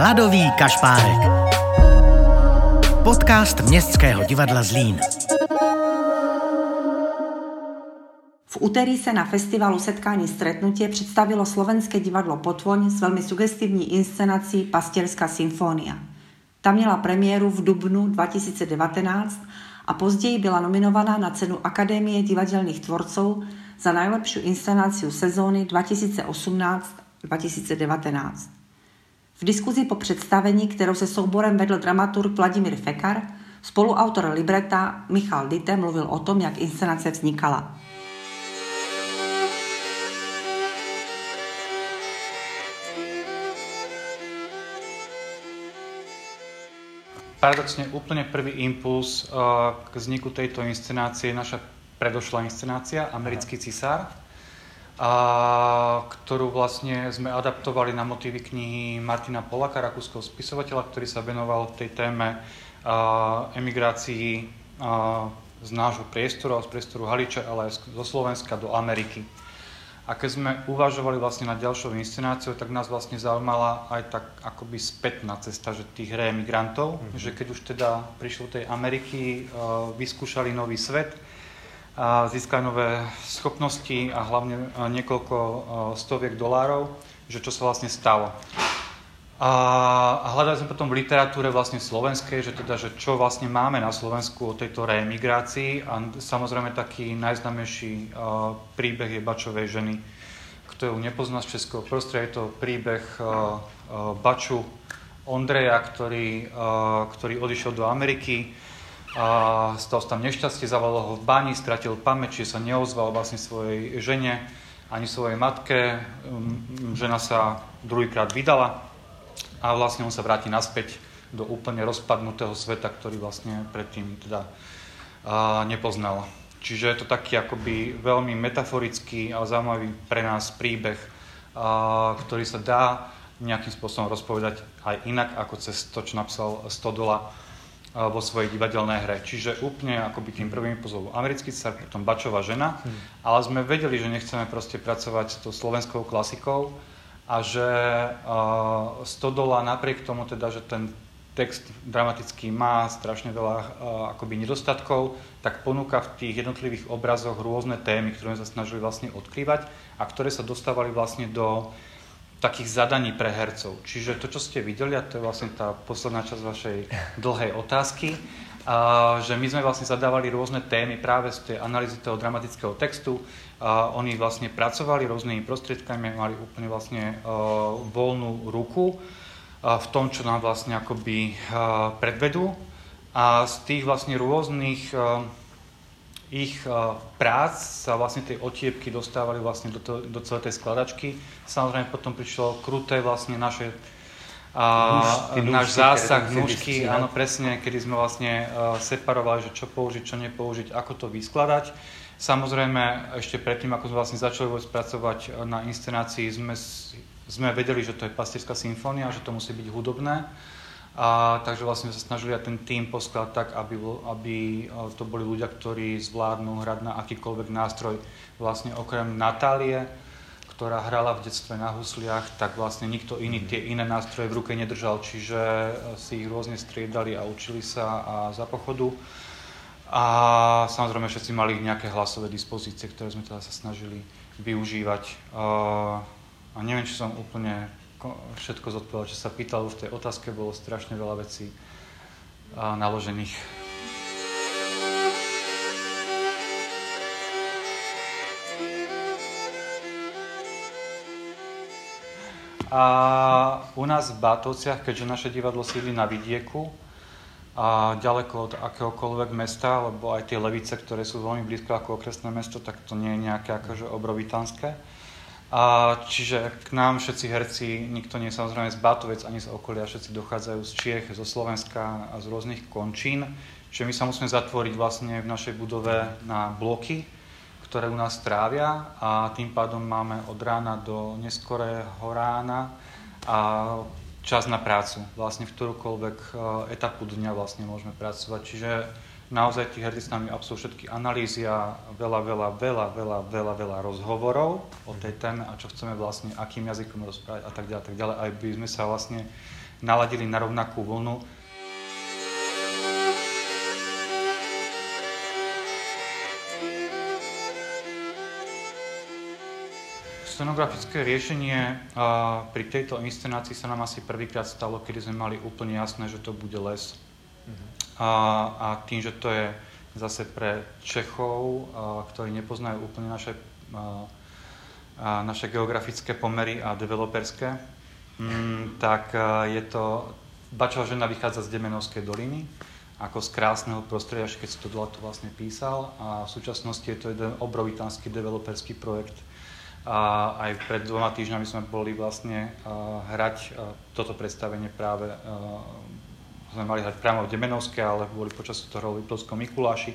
Hladový kašpárek. Podcast Městského divadla Zlín. V úterý se na festivalu Setkání stretnutie představilo slovenské divadlo Potvoň s velmi sugestivní inscenací Pastěrská symfónia. Ta měla premiéru v dubnu 2019 a později byla nominovaná na cenu Akademie divadelných tvorců za najlepšiu inscenáciu sezóny 2018-2019. V diskuzi po představení, kterou se souborem vedl dramaturg Vladimír Fekar, spoluautor libreta Michal Dite mluvil o tom, jak inscenace vznikala. Paradoxne úplne prvý impuls uh, k vzniku tejto inscenácie je naša predošlá inscenácia Americký cisár, a, ktorú vlastne sme adaptovali na motívy knihy Martina Polaka, rakúskeho spisovateľa, ktorý sa venoval tej téme emigrácii z nášho priestoru, z priestoru Haliče, ale aj zo Slovenska do Ameriky. A keď sme uvažovali vlastne nad ďalšou inscenáciou, tak nás vlastne zaujímala aj tak akoby spätná cesta že tých reemigrantov, mm-hmm. že keď už teda prišlo tej Ameriky, vyskúšali nový svet, a získali nové schopnosti a hlavne niekoľko stoviek dolárov, že čo sa vlastne stalo. A hľadali sme potom v literatúre vlastne slovenskej, že teda, že čo vlastne máme na Slovensku o tejto reemigrácii a samozrejme taký najznámejší uh, príbeh je Bačovej ženy. Kto ju nepozná z českého prostredia, je to príbeh Baču Ondreja, ktorý, uh, ktorý odišiel do Ameriky, a stal sa tam nešťastie, zavolal ho v bani, stratil pamäť, čiže sa neozval vlastne svojej žene ani svojej matke. Um, žena sa druhýkrát vydala a vlastne on sa vráti naspäť do úplne rozpadnutého sveta, ktorý vlastne predtým teda nepoznal. Čiže je to taký akoby veľmi metaforický a zaujímavý pre nás príbeh, ktorý sa dá nejakým spôsobom rozpovedať aj inak ako cez to, čo napsal Stodola vo svojej divadelnej hre. Čiže úplne akoby tým prvým pozov americký car, potom Bačová žena, hmm. ale sme vedeli, že nechceme proste pracovať s tou slovenskou klasikou, a že uh, Stodola napriek tomu teda, že ten text dramatický má strašne veľa uh, akoby nedostatkov, tak ponúka v tých jednotlivých obrazoch rôzne témy, ktoré sa snažili vlastne odkrývať a ktoré sa dostávali vlastne do takých zadaní pre hercov. Čiže to, čo ste videli, a to je vlastne tá posledná časť vašej dlhej otázky, a, že my sme vlastne zadávali rôzne témy práve z tej analýzy toho dramatického textu, a oni vlastne pracovali rôznymi prostriedkami, mali úplne vlastne uh, voľnú ruku uh, v tom, čo nám vlastne akoby uh, predvedú. A z tých vlastne rôznych uh, ich uh, prác sa vlastne tie otiepky dostávali vlastne do, to, do celej tej skladačky. Samozrejme potom prišlo kruté vlastne naše a Nůž, náš zásah, nůžky, áno, presne, kedy sme vlastne uh, separovali, že čo použiť, čo nepoužiť, ako to vyskladať. Samozrejme, ešte predtým, ako sme vlastne začali vôbec pracovať na inscenácii, sme, sme vedeli, že to je pastierská symfónia, že to musí byť hudobné. A, takže vlastne sa snažili aj ten tým poskladať tak, aby, aby to boli ľudia, ktorí zvládnu hrať na akýkoľvek nástroj. Vlastne okrem Natálie, ktorá hrala v detstve na husliach, tak vlastne nikto iný tie iné nástroje v ruke nedržal, čiže si ich rôzne striedali a učili sa a za pochodu. A samozrejme všetci mali nejaké hlasové dispozície, ktoré sme teda sa snažili využívať. A neviem, či som úplne všetko zodpovedal, čo sa pýtalo v tej otázke, bolo strašne veľa vecí naložených. A u nás v Bátovciach, keďže naše divadlo sídli na vidieku, a ďaleko od akéhokoľvek mesta, lebo aj tie levice, ktoré sú veľmi blízko ako okresné mesto, tak to nie je nejaké akože obrovitanské. A čiže k nám všetci herci, nikto nie je samozrejme z Bátovec ani z okolia, všetci dochádzajú z Čiech, zo Slovenska a z rôznych končín. Čiže my sa musíme zatvoriť vlastne v našej budove na bloky, ktoré u nás trávia a tým pádom máme od rána do neskorého rána a čas na prácu. Vlastne v ktorúkoľvek eh, etapu dňa vlastne môžeme pracovať. Čiže naozaj tí herci s nami absolvujú všetky analýzy a veľa, veľa, veľa, veľa, veľa, veľa rozhovorov o tej téme a čo chceme vlastne, akým jazykom rozprávať a tak ďalej, tak ďalej. Aj by sme sa vlastne naladili na rovnakú vlnu. Scenografické riešenie pri tejto inscenácii sa nám asi prvýkrát stalo, kedy sme mali úplne jasné, že to bude les. Mm-hmm. A, a tým, že to je zase pre Čechov, a, ktorí nepoznajú úplne naše, a, a naše geografické pomery a developerské, mm, tak a, je to... Bačova žena vychádza z Demenovskej doliny, ako z krásneho prostredia, keď si to to vlastne písal a v súčasnosti je to jeden obrovitánsky developerský projekt, a aj pred dvoma týždňami sme boli vlastne hrať toto predstavenie práve, sme mali hrať priamo v Demenovske, ale boli počas toho v Liptovskom Mikuláši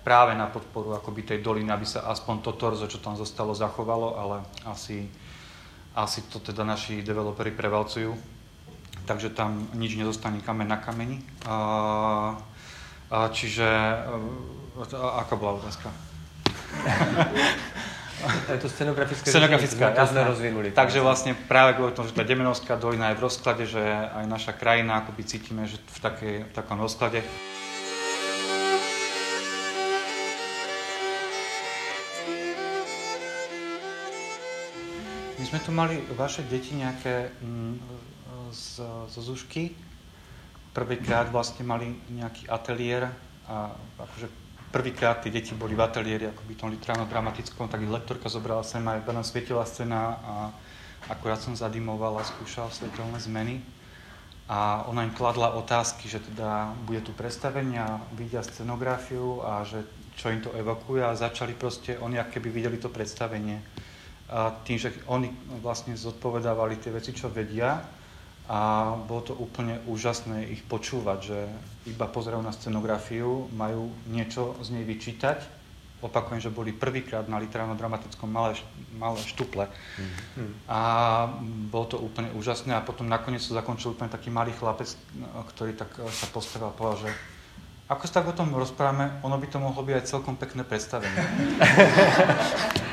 práve na podporu akoby tej doliny, aby sa aspoň to torzo, čo tam zostalo, zachovalo, ale asi, asi to teda naši developeri prevalcujú. Takže tam nič nezostane kamen na kameni. Uh, uh, čiže, uh, aká bola otázka? Je to scenografické Scenografická, sme rozvinuli. Takže vlastne práve kvôli tomu, že tá Demenovská dolina je v rozklade, že aj naša krajina akoby cítime, že v, takej, v takom rozklade. My sme tu mali vaše deti nejaké mm, z, zo Zušky. Prvýkrát vlastne mali nejaký ateliér a akože prvýkrát tie deti boli v ateliéri, ako by tom literárno-dramatickom, tak ich lektorka zobrala sem aj tam svietila scéna a akurát som zadimoval a skúšal svetelné zmeny. A ona im kladla otázky, že teda bude tu predstavenie a vidia scenografiu a že čo im to evokuje a začali proste, oni keby videli to predstavenie. A tým, že oni vlastne zodpovedávali tie veci, čo vedia, a bolo to úplne úžasné ich počúvať, že iba pozerajú na scenografiu, majú niečo z nej vyčítať. Opakujem, že boli prvýkrát na literárno-dramatickom malé, malé štuple. Mm-hmm. A bolo to úplne úžasné a potom nakoniec sa zakončil úplne taký malý chlapec, ktorý tak sa postavil a povedal, že ako sa tak o tom rozprávame, ono by to mohlo byť aj celkom pekné predstavenie.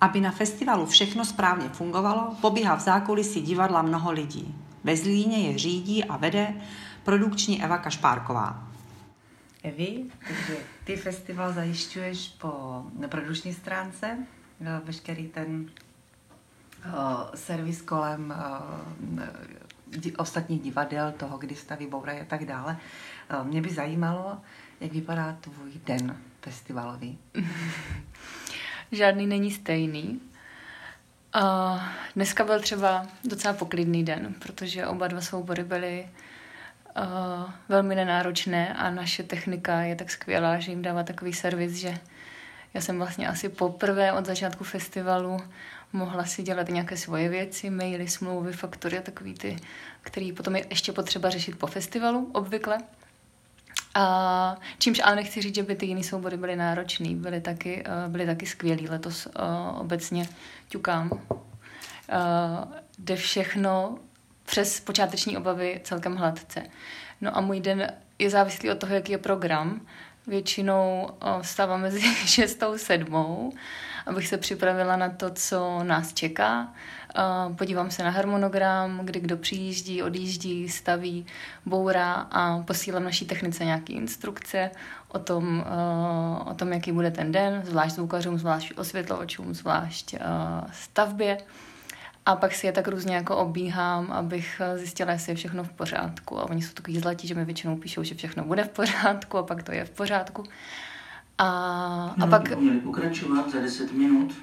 Aby na festivalu všechno správně fungovalo, pobíhá v zákulisí divadla mnoho lidí. Ve Zlíně je řídí a vede produkční Eva Kašpárková. Evi, takže ty festival zajišťuješ po produkční stránce, eh, veškerý ten uh, servis kolem uh, ostatních divadel, toho, kdy staví bouraje a tak dále. Uh, mě by zajímalo, jak vypadá tvůj den festivalový. žádný není stejný. A dneska byl třeba docela poklidný den, protože oba dva soubory byly uh, velmi nenáročné a naše technika je tak skvělá, že jim dává takový servis, že já jsem vlastně asi poprvé od začátku festivalu mohla si dělat nějaké svoje věci, maily, smlouvy, faktory a takový ty, který potom je ještě potřeba řešit po festivalu obvykle. A čímž ale nechci říct, že by ty jiné soubory byly náročné, byly taky, uh, byly taky skvělý letos uh, obecně ťukám. Uh, jde všechno přes počáteční obavy celkem hladce. No a můj den je závislý od toho, jaký je program. Většinou vstávám mezi 6 a 7, abych se připravila na to, co nás čeká. Podívám se na harmonogram, kdy kdo přijíždí, odjíždí, staví, bourá a posílám naší technice nějaké instrukce o tom, o tom, jaký bude ten den, zvlášť zvukařům, zvlášť osvětlovačům, zvlášť stavbě. A pak si je tak různě jako obíhám, abych zjistila, jestli je všechno v pořádku. A oni jsou takový zlatí, že mi většinou píšou, že všechno bude v pořádku a pak to je v pořádku. A, a no, pak... Pokračovat za 10 minut.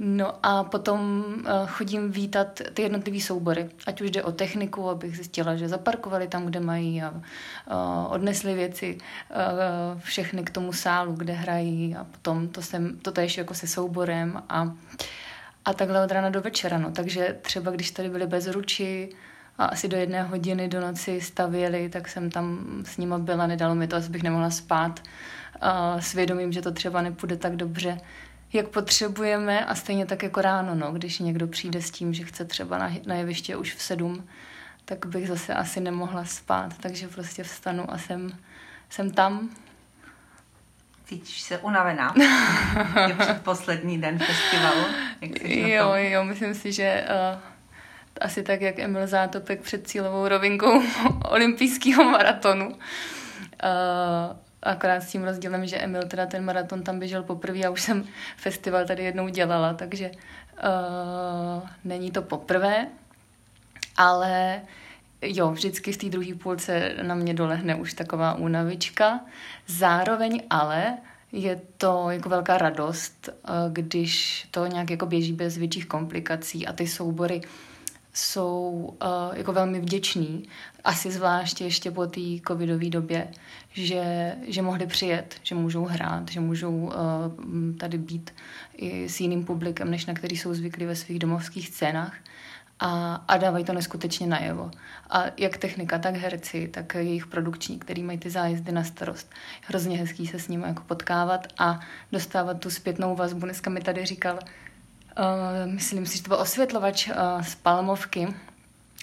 No a potom uh, chodím vítat ty jednotlivé soubory, ať už jde o techniku, abych zjistila, že zaparkovali tam, kde mají a uh, odnesli věci uh, všechny k tomu sálu, kde hrají a potom to, jsem, to tež jako se souborem a, a takhle od rána do večera. No. Takže třeba když tady byli bez ruči a asi do jedné hodiny do noci stavěli, tak jsem tam s nima byla, nedalo mi to, asi bych nemohla spát uh, svědomím, že to třeba nepůjde tak dobře, jak potřebujeme a stejně tak jako ráno, no, když někdo přijde s tím, že chce třeba na, na jeviště už v sedm, tak bych zase asi nemohla spát, takže prostě vstanu a jsem, jsem tam. Cítíš se unavená? Je předposlední den festivalu? Jak jo, jo, myslím si, že uh, asi tak, jak Emil Zátopek před cílovou rovinkou olympijského maratonu. Uh, Akorát s tím rozdílem, že Emil teda ten maraton tam běžel poprvé a už jsem festival tady jednou dělala, takže uh, není to poprvé, ale jo, vždycky v té druhé půlce na mě dolehne už taková únavička. Zároveň ale je to jako velká radost, eh, když to nějak jako běží bez větších komplikací a ty soubory jsou uh, jako velmi vděční, asi zvláště ještě po té covidové době, že, že mohli přijet, že můžou hrát, že můžou uh, tady být i s jiným publikem, než na který jsou zvyklí ve svých domovských scénách a, a dávají to neskutečně najevo. A jak technika, tak herci, tak jejich produkční, který mají ty zájezdy na starost. Hrozně hezký se s nimi jako potkávat a dostávat tu zpětnou vazbu. Dneska mi tady říkal Uh, myslím si, že to byl osvětlovač uh, z Palmovky,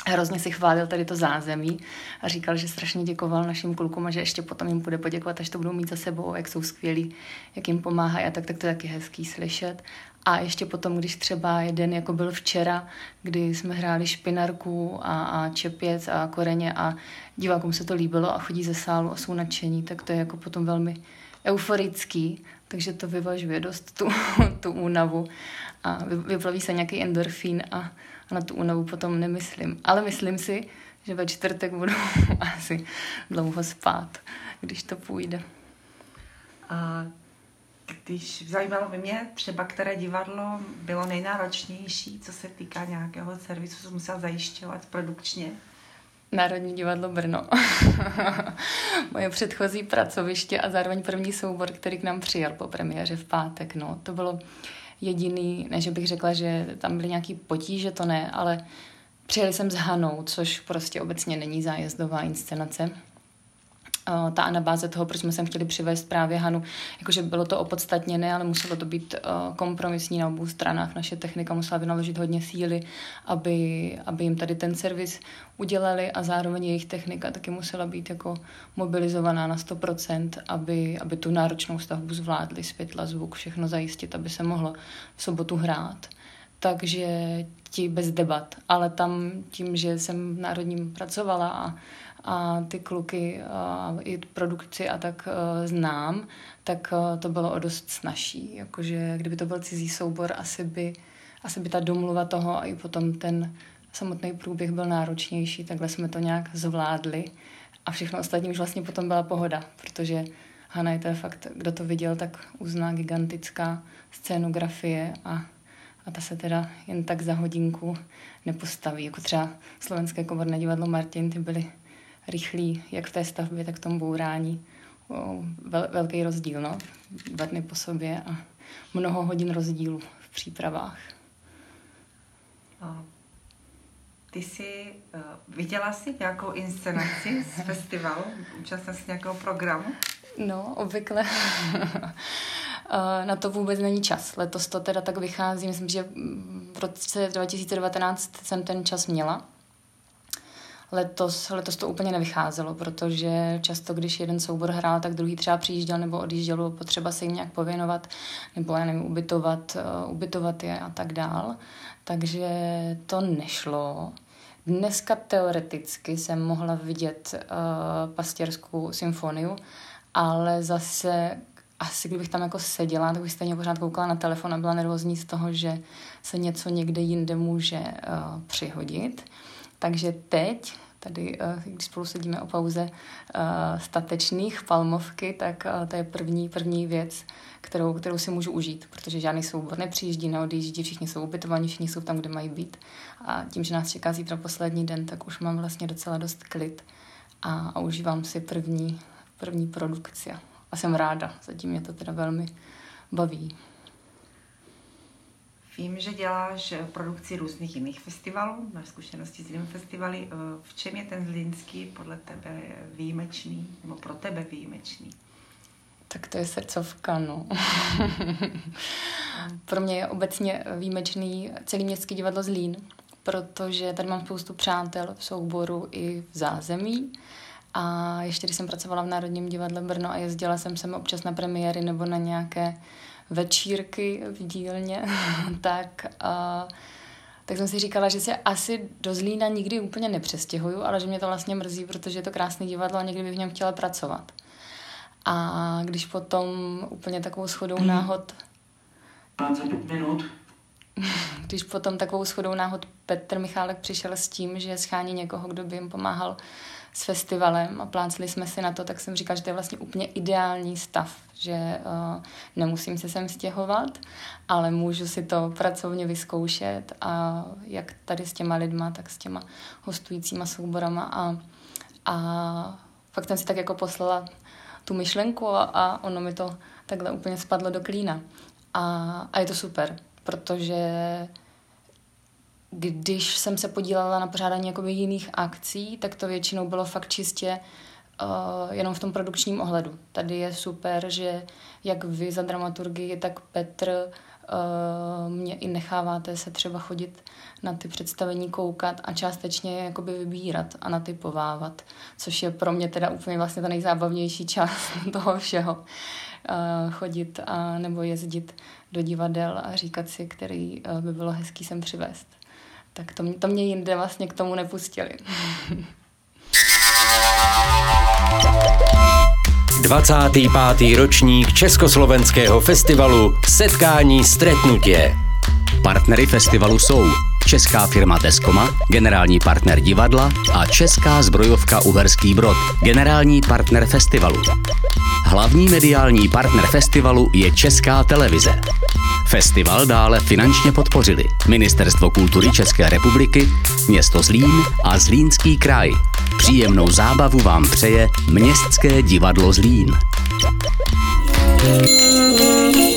Hrozně si chválil tady to zázemí a říkal, že strašně děkoval našim klukům a že ještě potom jim bude poděkovat, až to budou mít za sebou, jak jsou skvělí, jak jim pomáhají a tak, tak to je taky hezký slyšet. A ještě potom, když třeba jeden, jako byl včera, kdy jsme hráli špinarku a, a čepěc a koreně a divákům se to líbilo a chodí ze sálu a jsou nadšení, tak to je jako potom velmi euforický, takže to vyvažuje dost tu, tu únavu a vyplaví se nějaký endorfín a, a na tu únavu potom nemyslím. Ale myslím si, že ve čtvrtek budu asi dlouho spát, když to půjde. A když zajímalo by mě třeba, které divadlo bylo nejnáročnější, co se týká nějakého servisu, co musela zajišťovat produkčně? Národní divadlo Brno. Moje předchozí pracoviště a zároveň první soubor, který k nám přijel po premiéře v pátek. No, to bylo jediný, ne, že bych řekla, že tam byly nějaký potíže, to ne, ale přijeli jsem s Hanou, což prostě obecně není zájezdová inscenace ta anabáze toho, proč jsme sem chtěli přivést právě Hanu, jakože bylo to opodstatněné, ale muselo to být uh, kompromisní na obou stranách. Naše technika musela vynaložit hodně síly, aby, aby jim tady ten servis udělali a zároveň jejich technika taky musela být jako mobilizovaná na 100%, aby, aby tu náročnou stavbu zvládli, světla, zvuk, všechno zajistit, aby se mohlo v sobotu hrát takže ti bez debat. Ale tam tím, že jsem v Národním pracovala a a ty kluky a i produkci a tak uh, znám, tak uh, to bylo o dost snažší. Jakože kdyby to byl cizí soubor, asi by, asi by ta domluva toho a i potom ten samotný průběh byl náročnější, takhle jsme to nějak zvládli a všechno ostatní už vlastně potom byla pohoda, protože Hana je to fakt, kdo to viděl, tak uzná gigantická scénografie a, a ta se teda jen tak za hodinku nepostaví. Jako třeba Slovenské komorné divadlo Martin, ty byly rychlý, jak v té stavbě, tak v tom bourání. Vel, velký rozdíl, no. Dva dny po sobě a mnoho hodin rozdílu v přípravách. Ty jsi uh, viděla jsi nějakou inscenaci z festivalu? Účastnila jsi nějakého programu? No, obvykle. Na to vůbec není čas. Letos to teda tak vychází. Myslím, že v roce 2019 jsem ten čas měla Letos, letos to úplně nevycházelo, protože často, když jeden soubor hrál, tak druhý třeba přijížděl nebo odjížděl, bylo potřeba se jim nějak pověnovat, nebo já nevím, ubytovat, uh, ubytovat je a tak dál. Takže to nešlo. Dneska teoreticky jsem mohla vidět uh, pastěrskou symfoniu, ale zase asi kdybych tam jako seděla, tak bych stejně pořád koukala na telefon a byla nervózní z toho, že se něco někde jinde může uh, přihodit. Takže teď, tady, uh, když spolu sedíme o pauze uh, statečných palmovky, tak uh, to je první, první věc, kterou, kterou si můžu užít, protože žádný soubor nepřijíždí, neodjíždí, všichni jsou ubytovaní, všichni jsou tam, kde mají být. A tím, že nás čeká zítra poslední den, tak už mám vlastně docela dost klid a, a užívám si první, první produkci a jsem ráda. Zatím mě to teda velmi baví. Vím, že děláš produkci různých jiných festivalů, máš zkušenosti s jinými festivaly. V čem je ten zlínský podle tebe výjimečný, nebo pro tebe výjimečný? Tak to je srdcovka, no. pro mě je obecně výjimečný celý městský divadlo Zlín, protože tady mám spoustu přátel v souboru i v zázemí. A ještě když jsem pracovala v Národním divadle Brno a jezdila jsem sem občas na premiéry nebo na nějaké večírky v dílně, tak, a, tak jsem si říkala, že se asi do Zlína nikdy úplně nepřestěhuju, ale že mě to vlastně mrzí, protože je to krásné divadlo a někdy bych v něm chtěla pracovat. A když potom úplně takovou schodou hmm. náhod... 25 minut. Když potom takovou schodou náhod Petr Michálek přišel s tím, že schání někoho, kdo by jim pomáhal s festivalem a plácli jsme si na to, tak jsem říkala, že to je vlastně úplně ideální stav, že uh, nemusím se sem stěhovat, ale můžu si to pracovně vyzkoušet a jak tady s těma lidma, tak s těma hostujícíma souborama a, a fakt jsem si tak jako poslala tu myšlenku a, a ono mi to takhle úplně spadlo do klína. A, a je to super, protože když jsem se podílela na pořádání jakoby jiných akcí, tak to většinou bylo fakt čistě uh, jenom v tom produkčním ohledu. Tady je super, že jak vy za dramaturgii, tak Petr uh, mě i necháváte se třeba chodit na ty představení koukat a částečně jakoby vybírat a natypovávat, což je pro mě teda úplně vlastně ta nejzábavnější část toho všeho. Uh, chodit a, nebo jezdit do divadel a říkat si, který by bylo hezký sem přivést tak to, to mě jinde vlastně k tomu nepustili. 25. ročník Československého festivalu Setkání stretnutě. Partnery festivalu jsou česká firma Teskoma, generální partner divadla a česká zbrojovka Uherský Brod, generální partner festivalu. Hlavní mediální partner festivalu je Česká televize. Festival dále finančně podpořili Ministerstvo kultury České republiky, město Zlín a Zlínský kraj. Příjemnou zábavu vám přeje Městské divadlo Zlín. thank you